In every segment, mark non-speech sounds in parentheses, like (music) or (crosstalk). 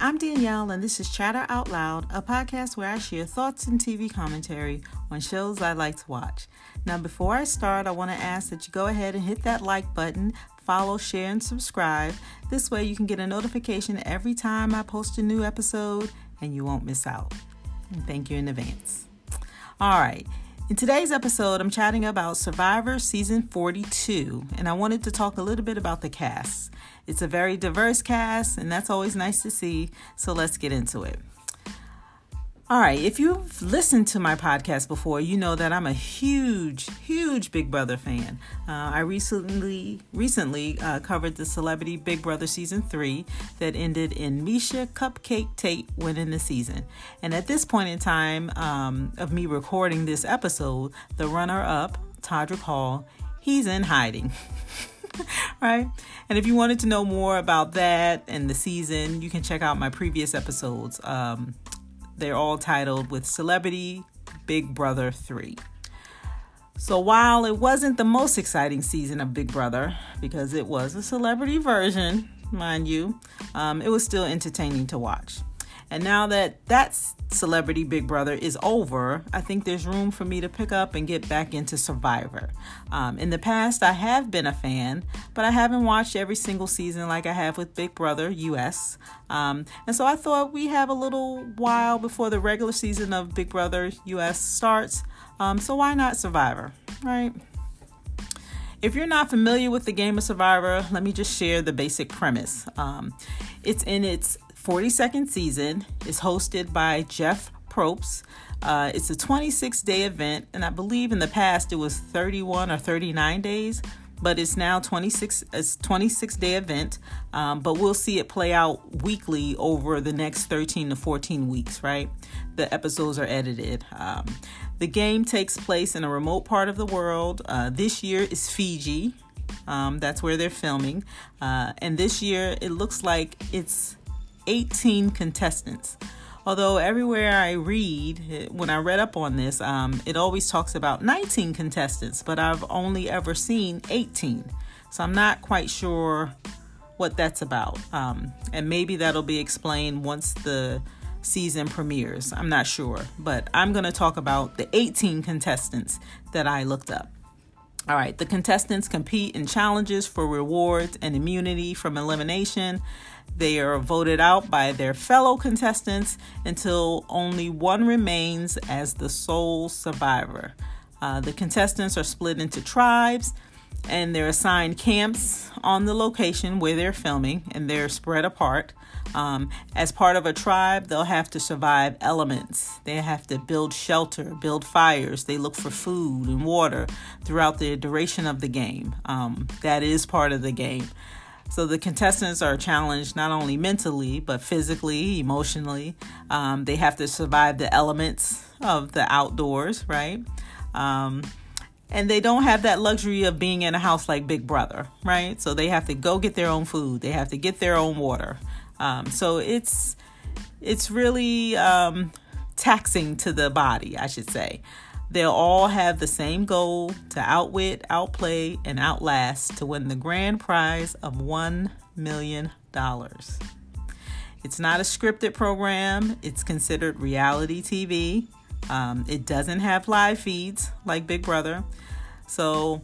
I'm Danielle, and this is Chatter Out Loud, a podcast where I share thoughts and TV commentary on shows I like to watch. Now, before I start, I want to ask that you go ahead and hit that like button, follow, share, and subscribe. This way, you can get a notification every time I post a new episode and you won't miss out. Thank you in advance. All right. In today's episode, I'm chatting about Survivor Season 42, and I wanted to talk a little bit about the cast. It's a very diverse cast, and that's always nice to see, so let's get into it. All right, if you've listened to my podcast before, you know that I'm a huge, huge Big Brother fan. Uh, I recently recently uh, covered the Celebrity Big Brother season three that ended in Miesha Cupcake Tate winning the season. And at this point in time um, of me recording this episode, the runner-up, Todrick Hall, he's in hiding. (laughs) right? And if you wanted to know more about that and the season, you can check out my previous episodes. Um, they're all titled with Celebrity Big Brother 3. So while it wasn't the most exciting season of Big Brother, because it was a celebrity version, mind you, um, it was still entertaining to watch. And now that that Celebrity Big Brother is over, I think there's room for me to pick up and get back into Survivor. Um, in the past, I have been a fan, but I haven't watched every single season like I have with Big Brother US. Um, and so I thought we have a little while before the regular season of Big Brother US starts. Um, so why not Survivor, right? If you're not familiar with the game of Survivor, let me just share the basic premise. Um, it's in its 42nd season is hosted by Jeff Probst. Uh, it's a 26 day event, and I believe in the past it was 31 or 39 days, but it's now 26 it's 26 day event. Um, but we'll see it play out weekly over the next 13 to 14 weeks. Right, the episodes are edited. Um, the game takes place in a remote part of the world. Uh, this year is Fiji. Um, that's where they're filming, uh, and this year it looks like it's 18 contestants. Although everywhere I read, when I read up on this, um, it always talks about 19 contestants, but I've only ever seen 18. So I'm not quite sure what that's about. Um, and maybe that'll be explained once the season premieres. I'm not sure. But I'm going to talk about the 18 contestants that I looked up. All right, the contestants compete in challenges for rewards and immunity from elimination. They are voted out by their fellow contestants until only one remains as the sole survivor. Uh, the contestants are split into tribes and they're assigned camps on the location where they're filming and they're spread apart. Um, as part of a tribe, they'll have to survive elements. They have to build shelter, build fires. They look for food and water throughout the duration of the game. Um, that is part of the game. So the contestants are challenged not only mentally, but physically, emotionally. Um, they have to survive the elements of the outdoors, right? Um, and they don't have that luxury of being in a house like Big Brother, right? So they have to go get their own food, they have to get their own water. Um, so it's it's really um, taxing to the body, I should say. They'll all have the same goal to outwit, outplay, and outlast to win the grand prize of $1 million. It's not a scripted program, it's considered reality TV. Um, it doesn't have live feeds like Big Brother. So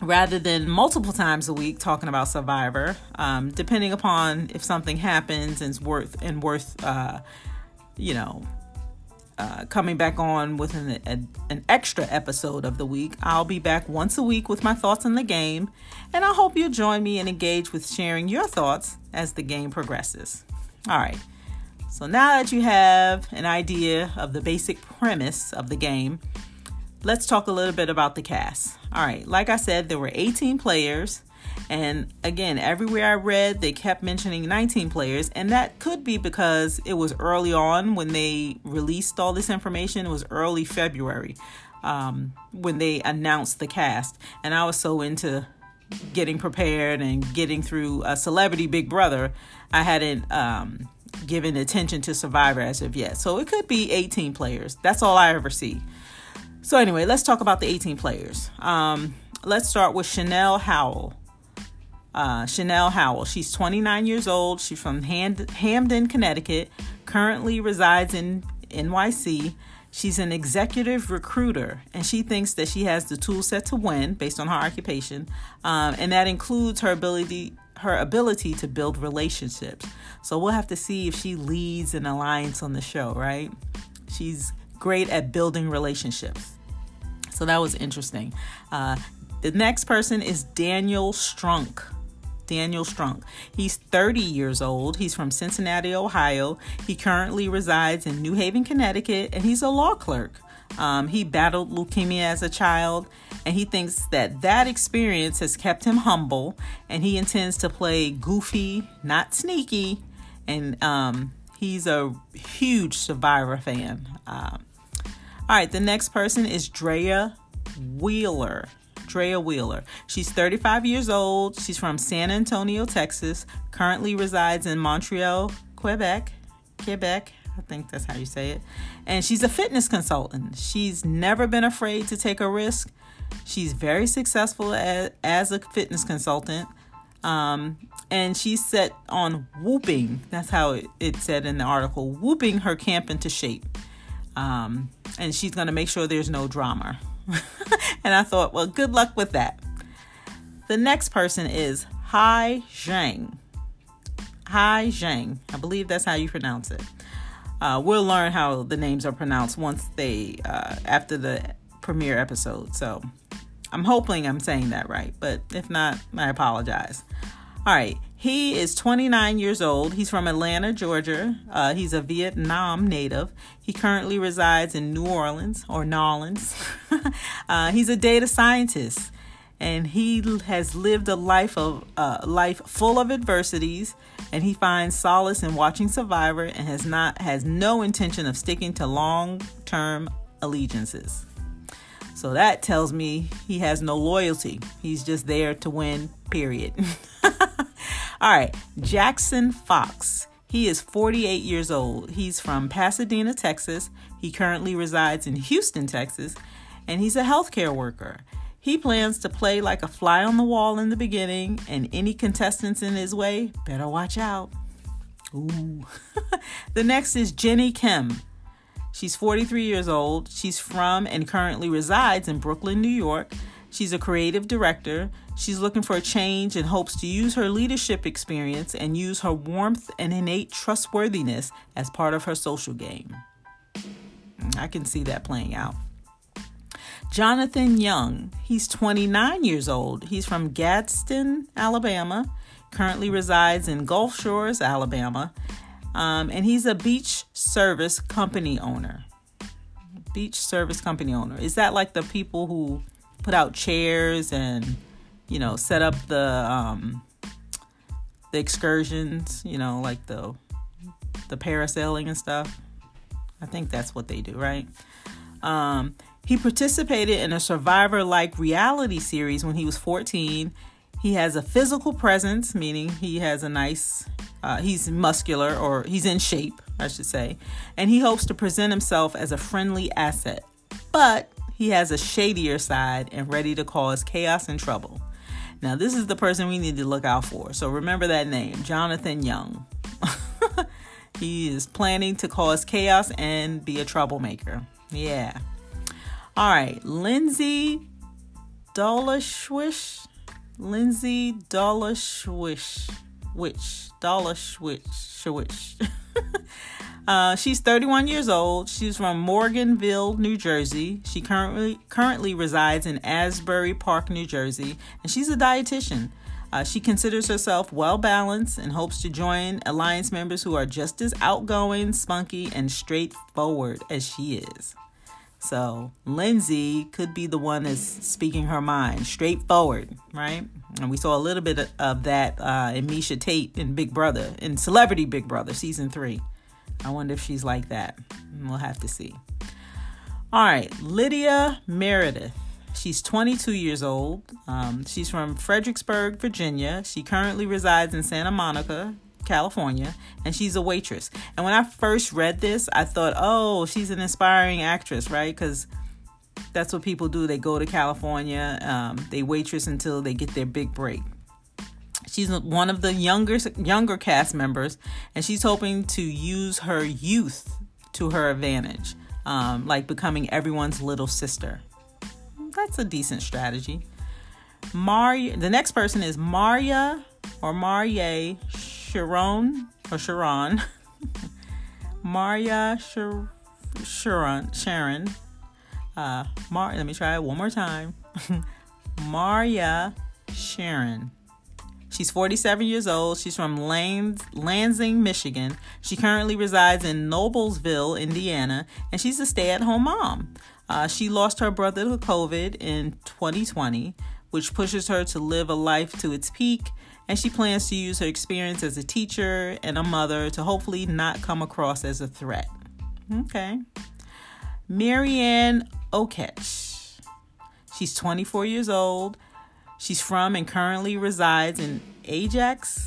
rather than multiple times a week talking about Survivor, um, depending upon if something happens and worth and worth, uh, you know, uh, coming back on with an, a, an extra episode of the week. I'll be back once a week with my thoughts on the game, and I hope you'll join me and engage with sharing your thoughts as the game progresses. All right, so now that you have an idea of the basic premise of the game, let's talk a little bit about the cast. All right, like I said, there were 18 players. And again, everywhere I read, they kept mentioning 19 players, and that could be because it was early on when they released all this information. It was early February um, when they announced the cast, and I was so into getting prepared and getting through a celebrity Big Brother, I hadn't um, given attention to Survivor as of yet. So it could be 18 players. That's all I ever see. So anyway, let's talk about the 18 players. Um, let's start with Chanel Howell. Uh, Chanel Howell. She's 29 years old. She's from Hamden, Connecticut. Currently resides in NYC. She's an executive recruiter, and she thinks that she has the tool set to win based on her occupation, um, and that includes her ability her ability to build relationships. So we'll have to see if she leads an alliance on the show, right? She's great at building relationships. So that was interesting. Uh, the next person is Daniel Strunk. Daniel Strunk. He's 30 years old. He's from Cincinnati, Ohio. He currently resides in New Haven, Connecticut, and he's a law clerk. Um, he battled leukemia as a child, and he thinks that that experience has kept him humble, and he intends to play goofy, not sneaky, and um, he's a huge Survivor fan. Um, all right, the next person is Drea Wheeler. Drea Wheeler. She's 35 years old. She's from San Antonio, Texas. Currently resides in Montreal, Quebec. Quebec. I think that's how you say it. And she's a fitness consultant. She's never been afraid to take a risk. She's very successful as, as a fitness consultant. Um, and she's set on whooping. That's how it, it said in the article whooping her camp into shape. Um, and she's going to make sure there's no drama. (laughs) and I thought, well, good luck with that. The next person is Hai Giang. Hai Giang. I believe that's how you pronounce it. Uh, we'll learn how the names are pronounced once they, uh, after the premiere episode. So I'm hoping I'm saying that right, but if not, I apologize. All right. He is 29 years old. He's from Atlanta, Georgia. Uh, he's a Vietnam native. He currently resides in New Orleans or Nolans. (laughs) uh, he's a data scientist, and he has lived a life of uh, life full of adversities. And he finds solace in watching Survivor, and has not has no intention of sticking to long term allegiances. So that tells me he has no loyalty. He's just there to win. Period. (laughs) All right, Jackson Fox. He is 48 years old. He's from Pasadena, Texas. He currently resides in Houston, Texas, and he's a healthcare worker. He plans to play like a fly on the wall in the beginning, and any contestants in his way better watch out. Ooh. (laughs) the next is Jenny Kim. She's 43 years old. She's from and currently resides in Brooklyn, New York. She's a creative director. She's looking for a change and hopes to use her leadership experience and use her warmth and innate trustworthiness as part of her social game. I can see that playing out. Jonathan Young, he's 29 years old. He's from Gadsden, Alabama, currently resides in Gulf Shores, Alabama, um, and he's a beach service company owner. Beach service company owner. Is that like the people who put out chairs and you know set up the um the excursions you know like the the parasailing and stuff. I think that's what they do right? Um he participated in a survivor like reality series when he was 14 he has a physical presence meaning he has a nice uh, he's muscular or he's in shape i should say. And he hopes to present himself as a friendly asset. But he has a shadier side and ready to cause chaos and trouble. Now, this is the person we need to look out for. So remember that name, Jonathan Young. (laughs) he is planning to cause chaos and be a troublemaker. Yeah. All right, Lindsay Dolashewich. Lindsay Dolashewich. Which? Dolashwish. (laughs) Uh, she's 31 years old. She's from Morganville, New Jersey. She currently currently resides in Asbury Park, New Jersey, and she's a dietitian. Uh, she considers herself well balanced and hopes to join alliance members who are just as outgoing, spunky, and straightforward as she is. So Lindsay could be the one that's speaking her mind, straightforward, right? And we saw a little bit of that uh, in Miesha Tate in Big Brother, in Celebrity Big Brother, season three. I wonder if she's like that. We'll have to see. All right, Lydia Meredith. She's 22 years old. Um, she's from Fredericksburg, Virginia. She currently resides in Santa Monica, California, and she's a waitress. And when I first read this, I thought, oh, she's an inspiring actress, right? Because that's what people do. They go to California, um, they waitress until they get their big break. She's one of the younger younger cast members, and she's hoping to use her youth to her advantage, um, like becoming everyone's little sister. That's a decent strategy. Maria, the next person is Maria or Marie Sharon or Sharon. (laughs) Maria Sharon Sharon. Uh, Mar. Let me try it one more time. (laughs) Maria Sharon. She's 47 years old. She's from Lans- Lansing, Michigan. She currently resides in Noblesville, Indiana, and she's a stay at home mom. Uh, she lost her brother to COVID in 2020, which pushes her to live a life to its peak. And she plans to use her experience as a teacher and a mother to hopefully not come across as a threat. Okay. Maryanne Oketch. She's 24 years old. She's from and currently resides in Ajax.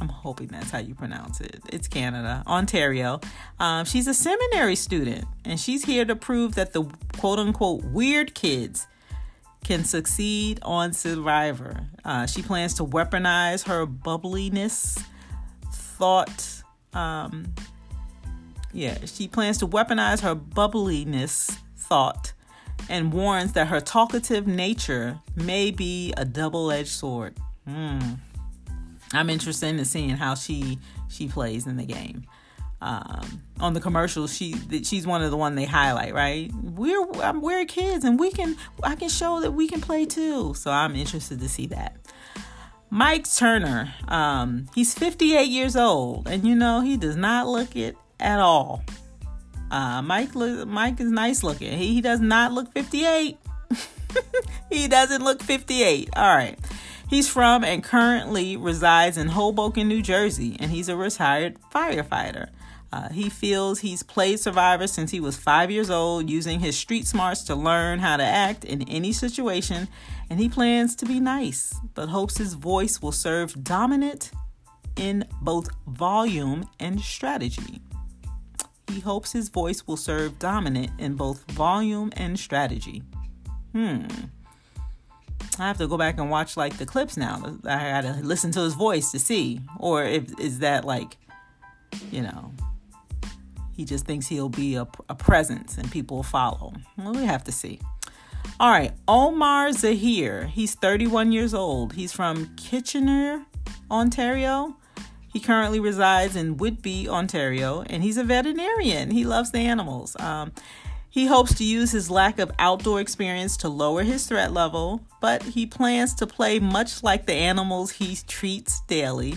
I'm hoping that's how you pronounce it. It's Canada, Ontario. Um, she's a seminary student, and she's here to prove that the quote unquote weird kids can succeed on Survivor. Uh, she plans to weaponize her bubbliness, thought. Um, yeah, she plans to weaponize her bubbliness, thought, and warns that her talkative nature may be a double-edged sword. Mm. I'm interested in seeing how she she plays in the game. Um, on the commercials, she she's one of the one they highlight. Right, we're we're kids, and we can I can show that we can play too. So I'm interested to see that. Mike Turner, um, he's 58 years old, and you know he does not look it at all. Uh, Mike look, Mike is nice looking. He, he does not look 58. (laughs) he doesn't look 58. All right. He's from and currently resides in Hoboken, New Jersey, and he's a retired firefighter. Uh, he feels he's played Survivor since he was five years old, using his street smarts to learn how to act in any situation, and he plans to be nice, but hopes his voice will serve dominant in both volume and strategy. He hopes his voice will serve dominant in both volume and strategy. Hmm. I have to go back and watch like the clips now. I gotta listen to his voice to see, or if is that like, you know, he just thinks he'll be a, a presence and people will follow. Well, we have to see. All right, Omar Zaheer. He's 31 years old. He's from Kitchener, Ontario. He currently resides in Whitby, Ontario, and he's a veterinarian. He loves the animals. Um, he hopes to use his lack of outdoor experience to lower his threat level, but he plans to play much like the animals he treats daily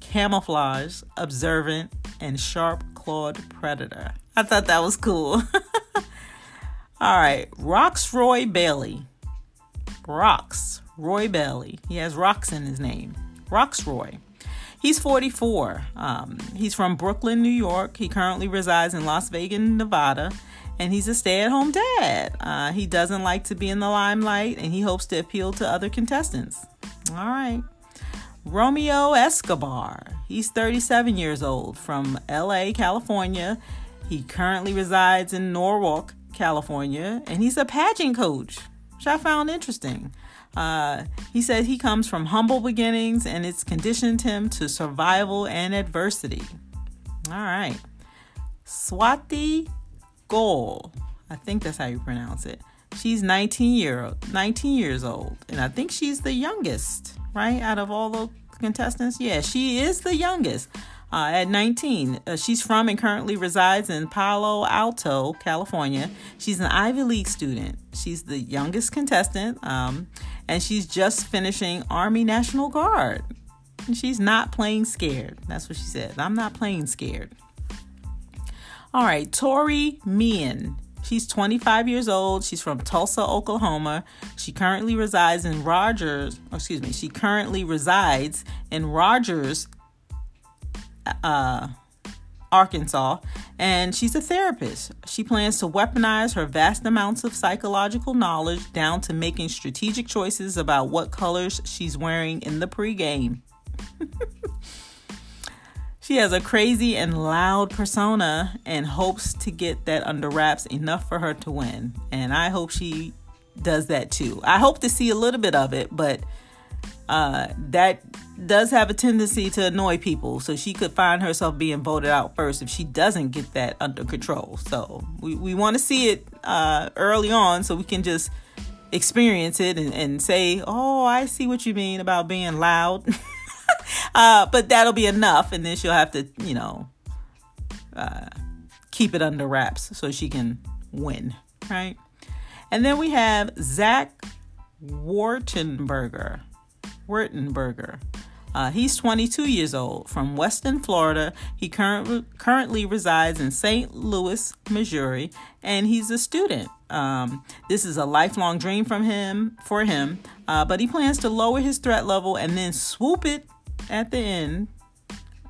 camouflage, observant, and sharp clawed predator. I thought that was cool. (laughs) All right, Rocksroy Bailey. Rox Roy Bailey. He has rocks in his name. Rocksroy. He's 44. Um, he's from Brooklyn, New York. He currently resides in Las Vegas, Nevada, and he's a stay at home dad. Uh, he doesn't like to be in the limelight and he hopes to appeal to other contestants. All right. Romeo Escobar. He's 37 years old from LA, California. He currently resides in Norwalk, California, and he's a pageant coach, which I found interesting. Uh, he said he comes from humble beginnings and it's conditioned him to survival and adversity. All right. Swati Goel. I think that's how you pronounce it. She's 19 year 19 years old, and I think she's the youngest, right? Out of all the contestants, yeah, she is the youngest. Uh, at 19. Uh, she's from and currently resides in Palo Alto, California. She's an Ivy League student. She's the youngest contestant, um, and she's just finishing Army National Guard. And she's not playing scared. That's what she said. I'm not playing scared. All right, Tori Meehan. She's 25 years old. She's from Tulsa, Oklahoma. She currently resides in Rogers, excuse me, she currently resides in Rogers, uh, Arkansas, and she's a therapist. She plans to weaponize her vast amounts of psychological knowledge down to making strategic choices about what colors she's wearing in the pregame. (laughs) she has a crazy and loud persona and hopes to get that under wraps enough for her to win. And I hope she does that too. I hope to see a little bit of it, but uh, that does have a tendency to annoy people. So she could find herself being voted out first if she doesn't get that under control. So we, we want to see it uh, early on so we can just experience it and, and say, oh, I see what you mean about being loud. (laughs) uh, but that'll be enough. And then she'll have to, you know, uh, keep it under wraps so she can win, right? And then we have Zach Wartenberger. Wurtenberger. Uh, he's 22 years old from Weston, Florida. He current, currently resides in St. Louis, Missouri, and he's a student. Um, this is a lifelong dream from him for him, uh, but he plans to lower his threat level and then swoop it at the end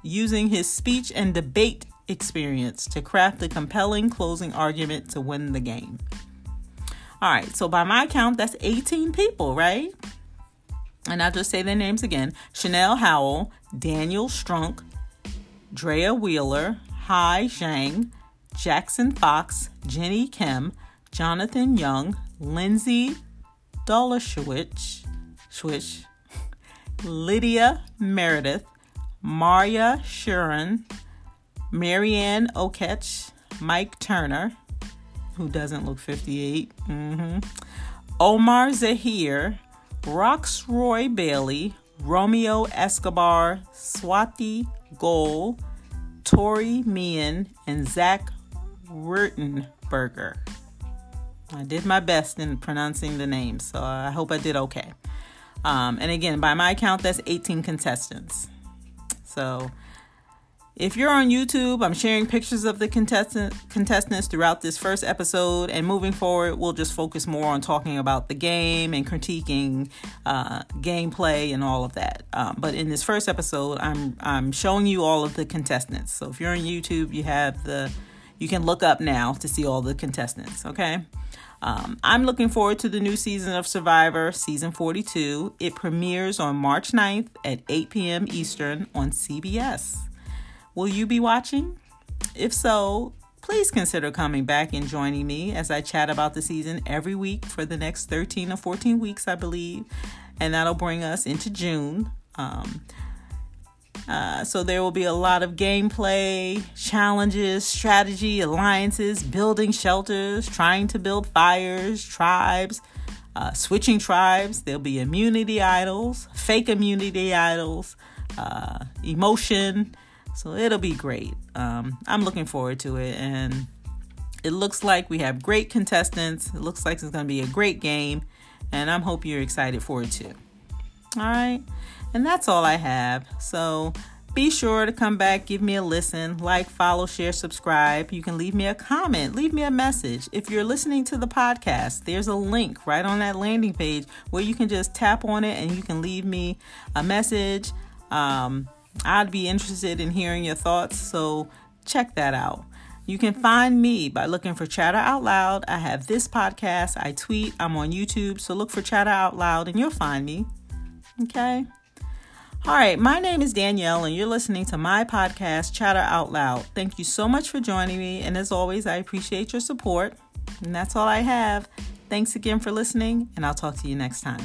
using his speech and debate experience to craft a compelling closing argument to win the game. All right, so by my count, that's 18 people, right? And I'll just say their names again Chanel Howell, Daniel Strunk, Drea Wheeler, Hai Giang, Jackson Fox, Jenny Kim, Jonathan Young, Lindsay Dolashewich, Lydia Meredith, Maria Shuren, Maryanne Oketch, Mike Turner, who doesn't look 58, mm-hmm. Omar Zaheer, Rocksroy Bailey, Romeo Escobar, Swati Goel, Tori Meehan, and Zach Wurtenberger. I did my best in pronouncing the names, so I hope I did okay. Um, and again, by my count, that's 18 contestants. So if you're on YouTube, I'm sharing pictures of the contestant, contestants throughout this first episode, and moving forward, we'll just focus more on talking about the game and critiquing uh, gameplay and all of that. Um, but in this first episode, I'm I'm showing you all of the contestants. So if you're on YouTube, you have the you can look up now to see all the contestants. Okay. Um, I'm looking forward to the new season of Survivor, season 42. It premieres on March 9th at 8 p.m. Eastern on CBS. Will you be watching? If so, please consider coming back and joining me as I chat about the season every week for the next 13 or 14 weeks, I believe. And that'll bring us into June. Um, uh, so there will be a lot of gameplay, challenges, strategy, alliances, building shelters, trying to build fires, tribes, uh, switching tribes. There'll be immunity idols, fake immunity idols, uh, emotion, so it'll be great. Um, I'm looking forward to it. And it looks like we have great contestants. It looks like it's going to be a great game. And I'm hope you're excited for it too. All right. And that's all I have. So be sure to come back, give me a listen, like, follow, share, subscribe. You can leave me a comment, leave me a message. If you're listening to the podcast, there's a link right on that landing page where you can just tap on it and you can leave me a message. Um, I'd be interested in hearing your thoughts, so check that out. You can find me by looking for Chatter Out Loud. I have this podcast, I tweet, I'm on YouTube, so look for Chatter Out Loud and you'll find me. Okay? All right, my name is Danielle, and you're listening to my podcast, Chatter Out Loud. Thank you so much for joining me, and as always, I appreciate your support. And that's all I have. Thanks again for listening, and I'll talk to you next time.